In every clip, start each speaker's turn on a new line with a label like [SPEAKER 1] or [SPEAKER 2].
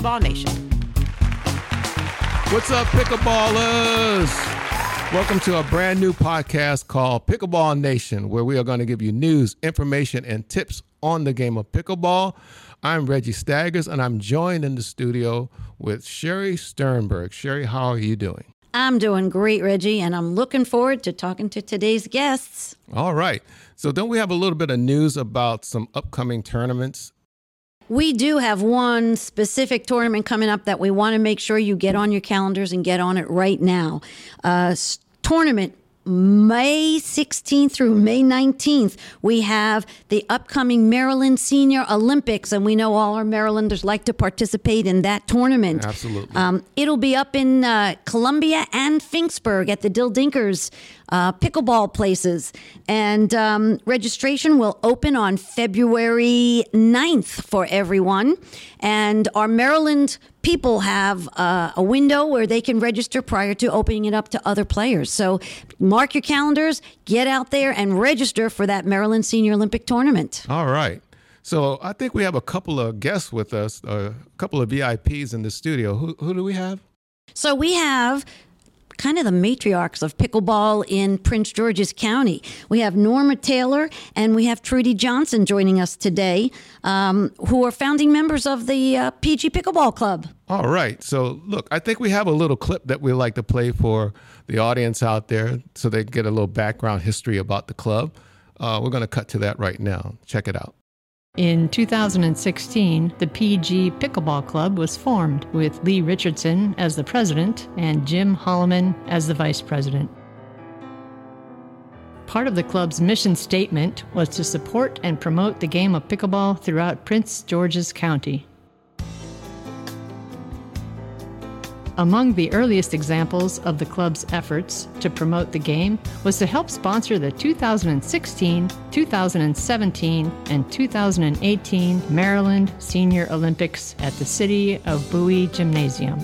[SPEAKER 1] Welcome to Pickleball Nation.
[SPEAKER 2] What's up, pickleballers? Welcome to a brand new podcast called Pickleball Nation, where we are going to give you news, information, and tips on the game of pickleball. I'm Reggie Staggers, and I'm joined in the studio with Sherry Sternberg. Sherry, how are you doing?
[SPEAKER 3] I'm doing great, Reggie, and I'm looking forward to talking to today's guests.
[SPEAKER 2] All right. So, don't we have a little bit of news about some upcoming tournaments?
[SPEAKER 3] We do have one specific tournament coming up that we want to make sure you get on your calendars and get on it right now. Uh, tournament May 16th through May 19th, we have the upcoming Maryland Senior Olympics, and we know all our Marylanders like to participate in that tournament.
[SPEAKER 2] Absolutely.
[SPEAKER 3] Um, it'll be up in uh, Columbia and Finksburg at the Dill Dinkers uh, pickleball places. And um, registration will open on February 9th for everyone. And our Maryland people have uh, a window where they can register prior to opening it up to other players. So mark your calendars, get out there and register for that Maryland Senior Olympic tournament.
[SPEAKER 2] All right. So I think we have a couple of guests with us, a couple of VIPs in the studio. Who, who do we have?
[SPEAKER 3] So we have kind of the matriarchs of pickleball in Prince George's County. We have Norma Taylor and we have Trudy Johnson joining us today, um, who are founding members of the uh, PG Pickleball Club.
[SPEAKER 2] All right. So, look, I think we have a little clip that we like to play for the audience out there so they get a little background history about the club. Uh, we're going to cut to that right now. Check it out.
[SPEAKER 4] In 2016, the PG Pickleball Club was formed with Lee Richardson as the president and Jim Holloman as the vice president. Part of the club's mission statement was to support and promote the game of pickleball throughout Prince George's County. Among the earliest examples of the club's efforts to promote the game was to help sponsor the 2016, 2017, and 2018 Maryland Senior Olympics at the City of Bowie Gymnasium.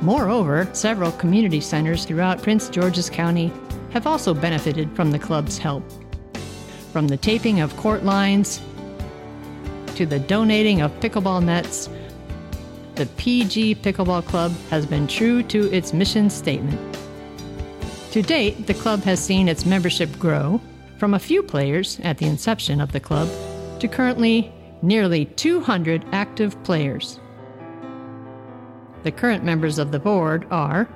[SPEAKER 4] Moreover, several community centers throughout Prince George's County have also benefited from the club's help. From the taping of court lines to the donating of pickleball nets, the PG Pickleball Club has been true to its mission statement. To date, the club has seen its membership grow from a few players at the inception of the club to currently nearly 200 active players. The current members of the board are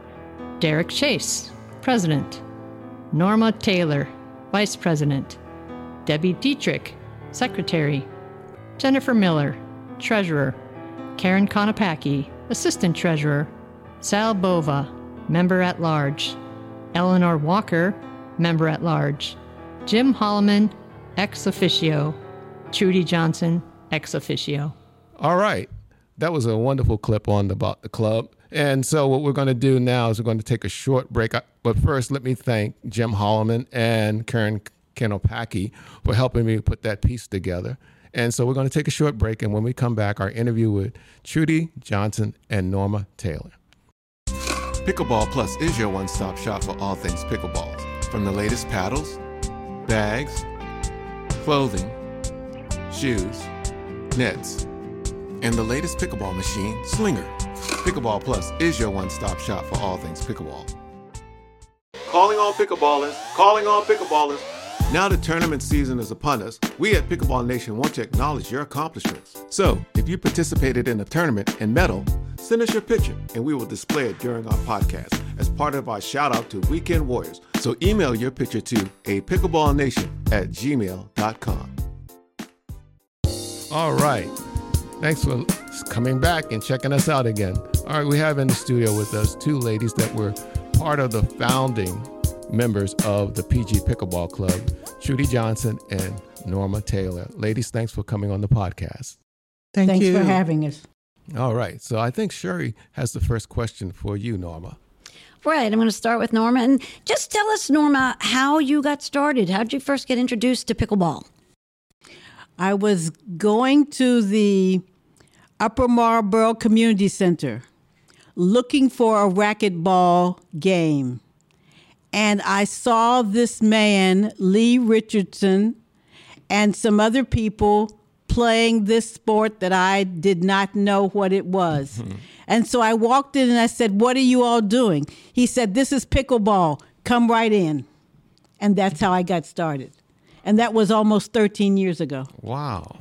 [SPEAKER 4] Derek Chase, President, Norma Taylor, Vice President, Debbie Dietrich, Secretary, Jennifer Miller, Treasurer, Karen Konopacki, Assistant Treasurer, Sal Bova, Member at Large, Eleanor Walker, Member at Large, Jim Holloman, ex officio, Trudy Johnson, ex officio.
[SPEAKER 2] All right. That was a wonderful clip on about the club. And so what we're going to do now is we're going to take a short break. But first, let me thank Jim Holloman and Karen Konopacki for helping me put that piece together. And so we're going to take a short break. And when we come back, our interview with Trudy Johnson and Norma Taylor. Pickleball Plus is your one stop shop for all things pickleballs. From the latest paddles, bags, clothing, shoes, nets, and the latest pickleball machine, Slinger. Pickleball Plus is your one stop shop for all things pickleball. Calling all pickleballers, calling all pickleballers. Now the tournament season is upon us, we at Pickleball Nation want to acknowledge your accomplishments. So, if you participated in a tournament and medal, send us your picture and we will display it during our podcast as part of our shout out to Weekend Warriors. So email your picture to a pickleballnation at gmail.com. All right. Thanks for coming back and checking us out again. All right, we have in the studio with us two ladies that were part of the founding members of the PG Pickleball Club, Trudy Johnson and Norma Taylor. Ladies, thanks for coming on the podcast.
[SPEAKER 5] Thank Thanks you. for having us.
[SPEAKER 2] All right. So I think Sherry has the first question for you, Norma.
[SPEAKER 3] Right. I'm going to start with Norma. And just tell us, Norma, how you got started. How did you first get introduced to pickleball?
[SPEAKER 5] I was going to the Upper Marlboro Community Center looking for a racquetball game. And I saw this man, Lee Richardson, and some other people playing this sport that I did not know what it was. Hmm. And so I walked in and I said, What are you all doing? He said, This is pickleball. Come right in. And that's how I got started. And that was almost 13 years ago.
[SPEAKER 2] Wow.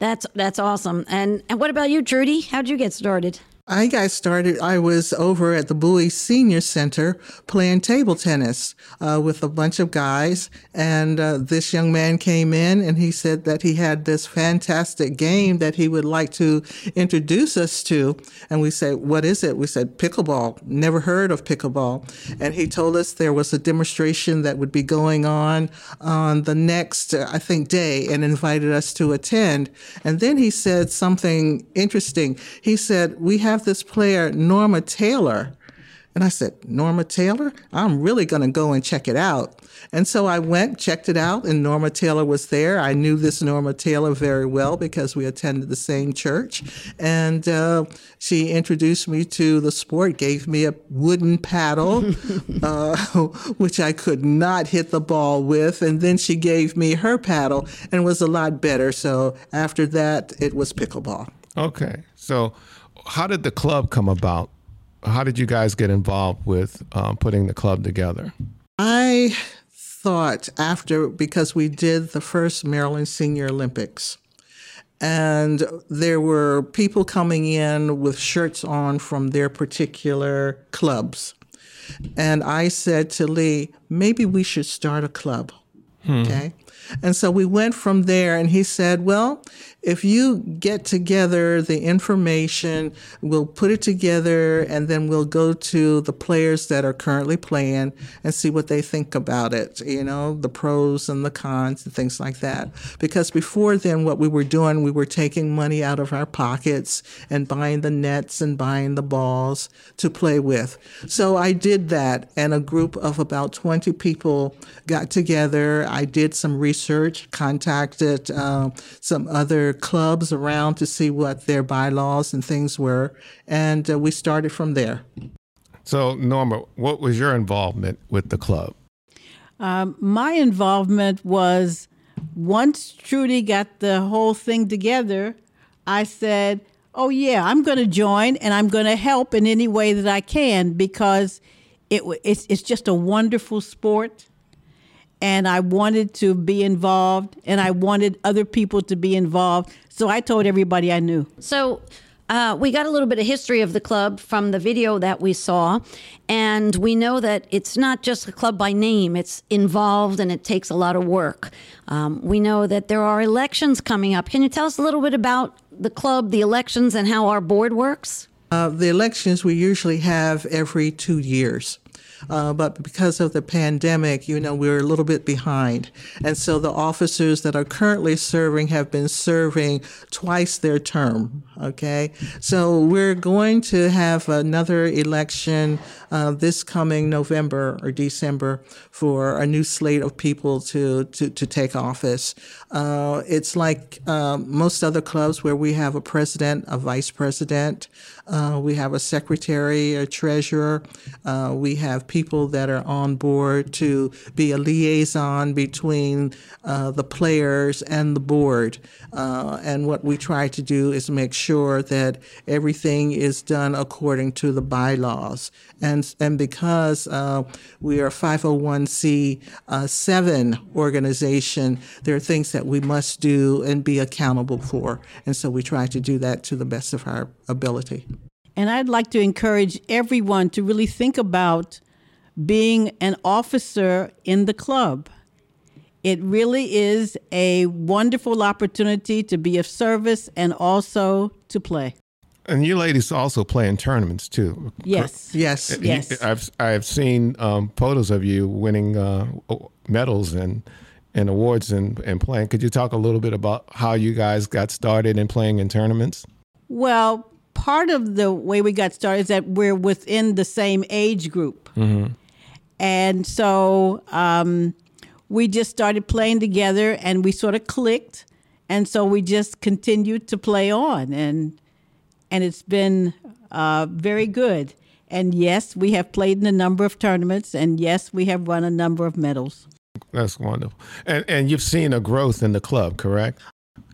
[SPEAKER 3] That's that's awesome. And and what about you, Trudy? How'd you get started?
[SPEAKER 6] I got started. I was over at the Bowie Senior Center playing table tennis uh, with a bunch of guys. And uh, this young man came in and he said that he had this fantastic game that he would like to introduce us to. And we said, What is it? We said, Pickleball. Never heard of pickleball. And he told us there was a demonstration that would be going on on the next, uh, I think, day and invited us to attend. And then he said something interesting. He said, We have this player, Norma Taylor. And I said, Norma Taylor? I'm really going to go and check it out. And so I went, checked it out, and Norma Taylor was there. I knew this Norma Taylor very well because we attended the same church. And uh, she introduced me to the sport, gave me a wooden paddle, uh, which I could not hit the ball with. And then she gave me her paddle and was a lot better. So after that, it was pickleball.
[SPEAKER 2] Okay. So, how did the club come about? How did you guys get involved with um, putting the club together?
[SPEAKER 6] I thought after, because we did the first Maryland Senior Olympics, and there were people coming in with shirts on from their particular clubs. And I said to Lee, maybe we should start a club. Okay. And so we went from there, and he said, Well, if you get together the information, we'll put it together, and then we'll go to the players that are currently playing and see what they think about it, you know, the pros and the cons and things like that. Because before then, what we were doing, we were taking money out of our pockets and buying the nets and buying the balls to play with. So I did that, and a group of about 20 people got together. I did some research, contacted uh, some other clubs around to see what their bylaws and things were, and uh, we started from there.
[SPEAKER 2] So, Norma, what was your involvement with the club?
[SPEAKER 5] Um, my involvement was once Trudy got the whole thing together, I said, Oh, yeah, I'm going to join and I'm going to help in any way that I can because it, w- it's, it's just a wonderful sport. And I wanted to be involved and I wanted other people to be involved. So I told everybody I knew.
[SPEAKER 3] So uh, we got a little bit of history of the club from the video that we saw, and we know that it's not just a club by name. It's involved and it takes a lot of work. Um, we know that there are elections coming up. Can you tell us a little bit about the club, the elections, and how our board works?
[SPEAKER 6] Uh, the elections we usually have every two years. Uh, but because of the pandemic, you know, we're a little bit behind. And so the officers that are currently serving have been serving twice their term. Okay. So we're going to have another election uh, this coming November or December for a new slate of people to, to, to take office. Uh, it's like um, most other clubs where we have a president, a vice president, uh, we have a secretary, a treasurer, uh, we have people that are on board to be a liaison between uh, the players and the board. Uh, and what we try to do is make sure that everything is done according to the bylaws. And, and because uh, we are a 501c uh, 7 organization, there are things that we must do and be accountable for. And so we try to do that to the best of our ability.
[SPEAKER 5] And I'd like to encourage everyone to really think about being an officer in the club. It really is a wonderful opportunity to be of service and also to play.
[SPEAKER 2] And you ladies also play in tournaments too.
[SPEAKER 5] Yes.
[SPEAKER 6] Yes.
[SPEAKER 5] Yes.
[SPEAKER 2] I've I've seen um, photos of you winning uh, medals and and awards and, and playing. Could you talk a little bit about how you guys got started in playing in tournaments?
[SPEAKER 5] Well, part of the way we got started is that we're within the same age group. And so um, we just started playing together and we sort of clicked. And so we just continued to play on. And, and it's been uh, very good. And yes, we have played in a number of tournaments. And yes, we have won a number of medals.
[SPEAKER 2] that's wonderful. And and you've seen a growth in the club, correct?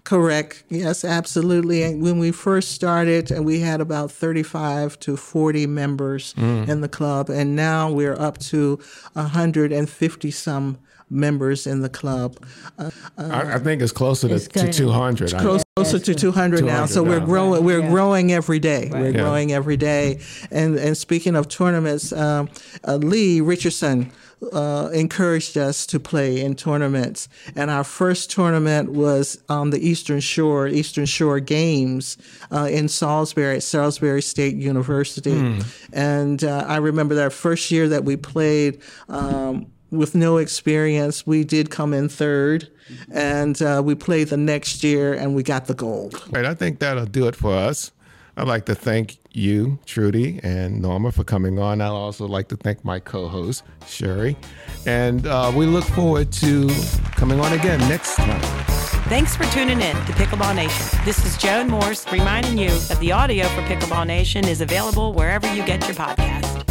[SPEAKER 6] Correct. Yes, absolutely. And when we first started, and we had about 35 to 40 members
[SPEAKER 2] Mm.
[SPEAKER 6] in the club, and now we're up to 150 some members in the club. Uh,
[SPEAKER 2] I, I think it's closer to,
[SPEAKER 5] It's
[SPEAKER 2] to
[SPEAKER 5] good.
[SPEAKER 2] 200. I-
[SPEAKER 6] close, closer to 200 now. So we're growing. We're growing every day. We're
[SPEAKER 2] Yeah.
[SPEAKER 6] growing every day. And and speaking of tournaments, um, uh, Lee Richardson. Uh, encouraged us to play in tournaments, and our first tournament was on the Eastern Shore, Eastern Shore Games uh, in Salisbury at Salisbury State University. And uh, I remember that first year that we played. Um, with no experience, we did come in third, and uh, we played the next year, and we got the gold.
[SPEAKER 2] Right, I think that'll do it for us. I'd like to thank you, Trudy, and Norma for coming on. I'd also like to thank my co-host, Sherry. And uh, we look forward to coming on again next time.
[SPEAKER 1] Thanks for tuning in to Pickleball Nation. This is Joan Morse reminding you that the audio for Pickleball Nation is available wherever you get your podcast.